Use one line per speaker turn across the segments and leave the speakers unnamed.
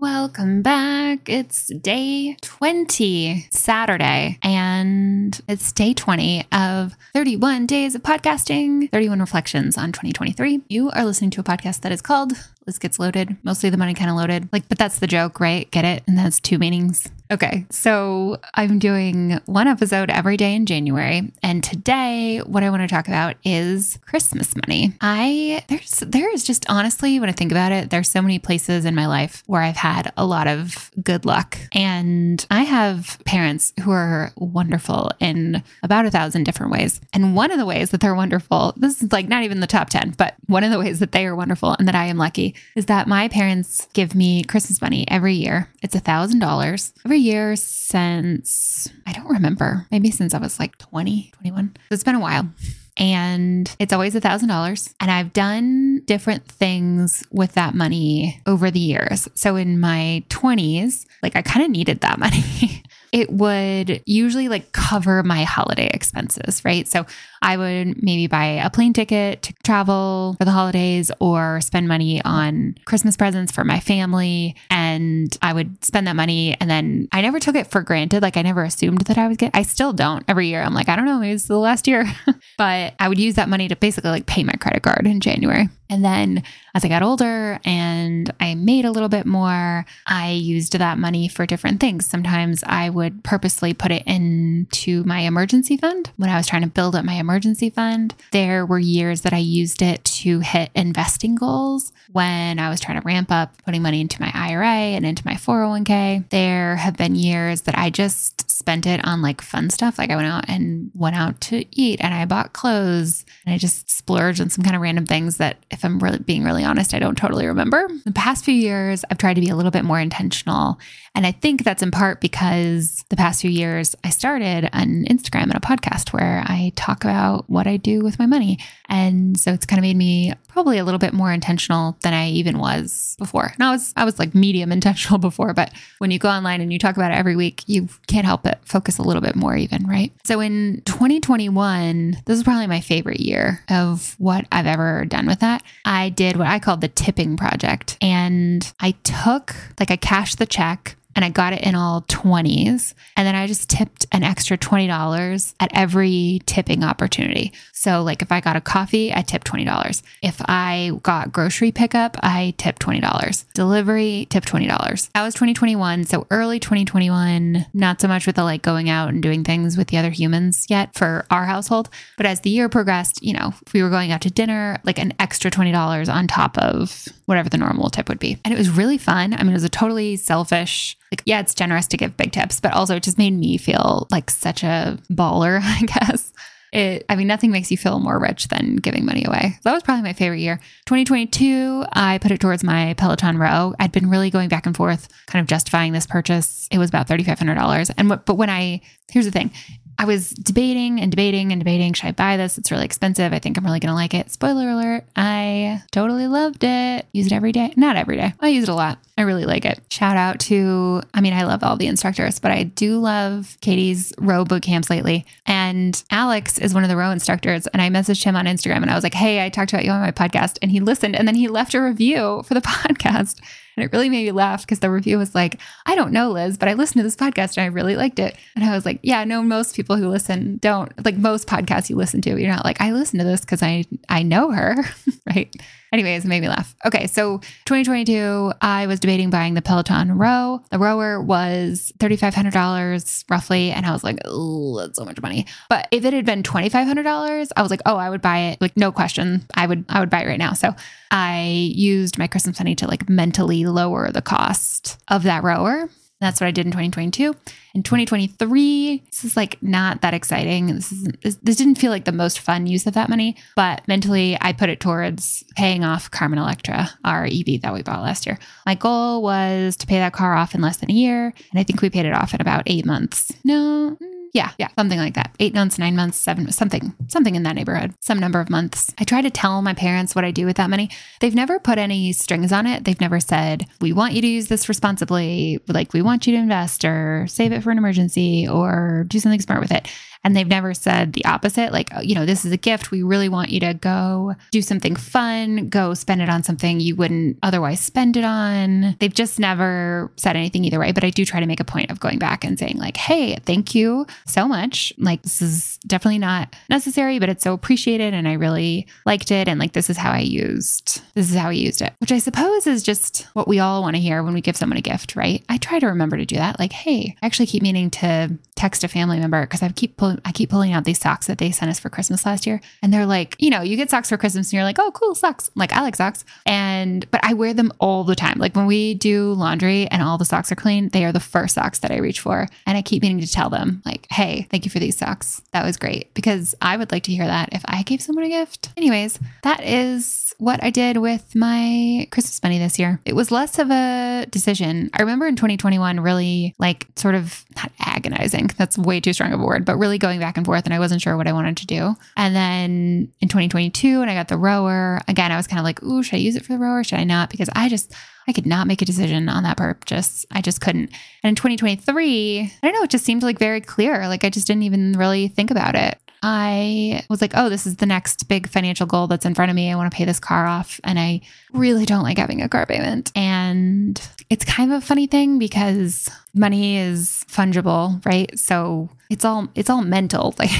Welcome back. It's day 20, Saturday, and it's day 20 of 31 days of podcasting, 31 reflections on 2023. You are listening to a podcast that is called Liz Gets Loaded, mostly the money kind of loaded. Like, but that's the joke, right? Get it? And that's two meanings. Okay, so I'm doing one episode every day in January, and today what I want to talk about is Christmas money. I there's there is just honestly when I think about it, there's so many places in my life where I've had a lot of good luck, and I have parents who are wonderful in about a thousand different ways. And one of the ways that they're wonderful, this is like not even the top ten, but one of the ways that they are wonderful and that I am lucky is that my parents give me Christmas money every year. It's a thousand dollars every year since I don't remember, maybe since I was like 20, 21. It's been a while. And it's always a thousand dollars. And I've done different things with that money over the years. So in my 20s, like I kind of needed that money. it would usually like cover my holiday expenses, right? So I would maybe buy a plane ticket to travel for the holidays or spend money on Christmas presents for my family. And I would spend that money. And then I never took it for granted. Like I never assumed that I would get, I still don't every year. I'm like, I don't know, maybe it's the last year. but I would use that money to basically like pay my credit card in January. And then as I got older and I made a little bit more, I used that money for different things. Sometimes I would purposely put it into my emergency fund when I was trying to build up my emergency fund. There were years that I used it to hit investing goals when I was trying to ramp up putting money into my IRA and into my 401k. There have been years that I just spent it on like fun stuff. Like I went out and went out to eat and I bought clothes and I just splurged on some kind of random things that if I'm really being really honest, I don't totally remember. The past few years, I've tried to be a little bit more intentional. And I think that's in part because the past few years, I started an Instagram and a podcast where I talk about what I do with my money. And so it's kind of made me probably a little bit more intentional than I even was before. And I was I was like medium intentional before, but when you go online and you talk about it every week, you can't help but focus a little bit more even, right? So in 2021, this is probably my favorite year of what I've ever done with that. I did what I called the tipping project and I took like I cashed the check and I got it in all 20s. And then I just tipped an extra $20 at every tipping opportunity. So, like if I got a coffee, I tipped $20. If I got grocery pickup, I tipped $20. Delivery, tipped $20. That was 2021. So, early 2021, not so much with the like going out and doing things with the other humans yet for our household. But as the year progressed, you know, we were going out to dinner, like an extra $20 on top of whatever the normal tip would be. And it was really fun. I mean, it was a totally selfish, like, yeah, it's generous to give big tips, but also it just made me feel like such a baller, I guess. It, I mean, nothing makes you feel more rich than giving money away. That was probably my favorite year. 2022, I put it towards my Peloton row. I'd been really going back and forth, kind of justifying this purchase. It was about $3,500. And what, but when I, here's the thing, I was debating and debating and debating. Should I buy this? It's really expensive. I think I'm really going to like it. Spoiler alert. I totally loved it. Use it every day. Not every day. I use it a lot. I really like it. Shout out to, I mean, I love all the instructors, but I do love Katie's row boot camps lately. And Alex is one of the row instructors. And I messaged him on Instagram and I was like, hey, I talked about you on my podcast. And he listened and then he left a review for the podcast. And it really made me laugh because the review was like, I don't know, Liz, but I listened to this podcast and I really liked it. And I was like, yeah, no, most people who listen don't like most podcasts you listen to. You're not like, I listen to this because I I know her, right? Anyways, it made me laugh. Okay, so 2022, I was debating buying the Peloton row. The rower was $3,500 roughly. And I was like, that's so much money. But if it had been $2,500, I was like, oh, I would buy it. Like, no question. I would, I would buy it right now. So I used my Christmas money to like mentally lower the cost of that rower. That's what I did in 2022. In 2023, this is like not that exciting. This is this, this didn't feel like the most fun use of that money, but mentally I put it towards paying off Carmen Electra, our EV that we bought last year. My goal was to pay that car off in less than a year, and I think we paid it off in about 8 months. No, yeah, yeah, something like that. Eight months, nine months, seven, something, something in that neighborhood, some number of months. I try to tell my parents what I do with that money. They've never put any strings on it. They've never said, we want you to use this responsibly. Like, we want you to invest or save it for an emergency or do something smart with it. And they've never said the opposite, like, oh, you know, this is a gift. We really want you to go do something fun, go spend it on something you wouldn't otherwise spend it on. They've just never said anything either way. But I do try to make a point of going back and saying, like, hey, thank you so much. Like, this is definitely not necessary, but it's so appreciated. And I really liked it. And like, this is how I used, this is how I used it, which I suppose is just what we all want to hear when we give someone a gift, right? I try to remember to do that. Like, hey, I actually keep meaning to text a family member because I keep I keep pulling out these socks that they sent us for Christmas last year, and they're like, you know, you get socks for Christmas, and you're like, oh, cool socks. Like I like socks, and but I wear them all the time. Like when we do laundry and all the socks are clean, they are the first socks that I reach for, and I keep meaning to tell them like, hey, thank you for these socks. That was great because I would like to hear that if I gave someone a gift. Anyways, that is what I did with my Christmas money this year. It was less of a decision. I remember in 2021 really like sort of not agonizing. That's way too strong of a word, but really going back and forth and I wasn't sure what I wanted to do. And then in 2022 when I got the rower, again I was kind of like, "Ooh, should I use it for the rower? Should I not?" Because I just I could not make a decision on that purchase. I just couldn't. And in 2023, I don't know, it just seemed like very clear. Like I just didn't even really think about it. I was like, oh, this is the next big financial goal that's in front of me. I want to pay this car off. And I really don't like having a car payment. And it's kind of a funny thing because money is fungible, right? So it's all it's all mental. Like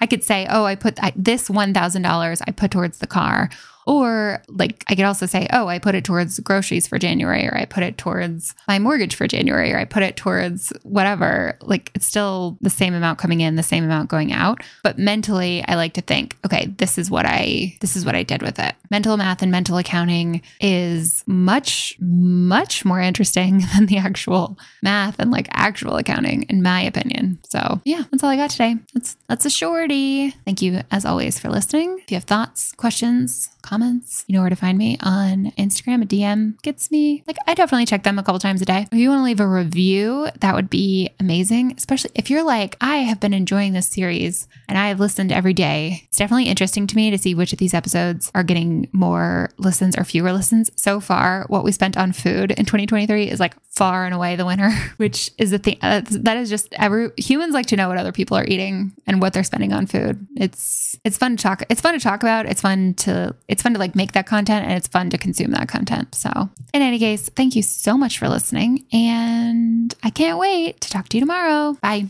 I could say, oh, I put I, this one thousand dollars I put towards the car, or like I could also say, oh, I put it towards groceries for January, or I put it towards my mortgage for January, or I put it towards whatever. Like it's still the same amount coming in, the same amount going out. But mentally, I like to think, okay, this is what I this is what I did with it. Mental math and mental accounting is much, much more interesting than the actual math and like actual accounting, in my opinion. So yeah, that's all I got today. That's that's a shorty. Thank you as always for listening. If you have thoughts, questions, comments, you know where to find me on Instagram. A DM gets me like I definitely check them a couple times a day. If you want to leave a review, that would be amazing. Especially if you're like, I have been enjoying this series and I have listened every day. It's definitely interesting to me to see which of these episodes are getting more listens or fewer listens. So far, what we spent on food in 2023 is like far and away the winner, which is the thing uh, that is just every humans like to know what other people are eating and what they're spending on food. It's it's fun to talk. It's fun to talk about. It's fun to it's fun to like make that content and it's fun to consume that content. So, in any case, thank you so much for listening and I can't wait to talk to you tomorrow. Bye.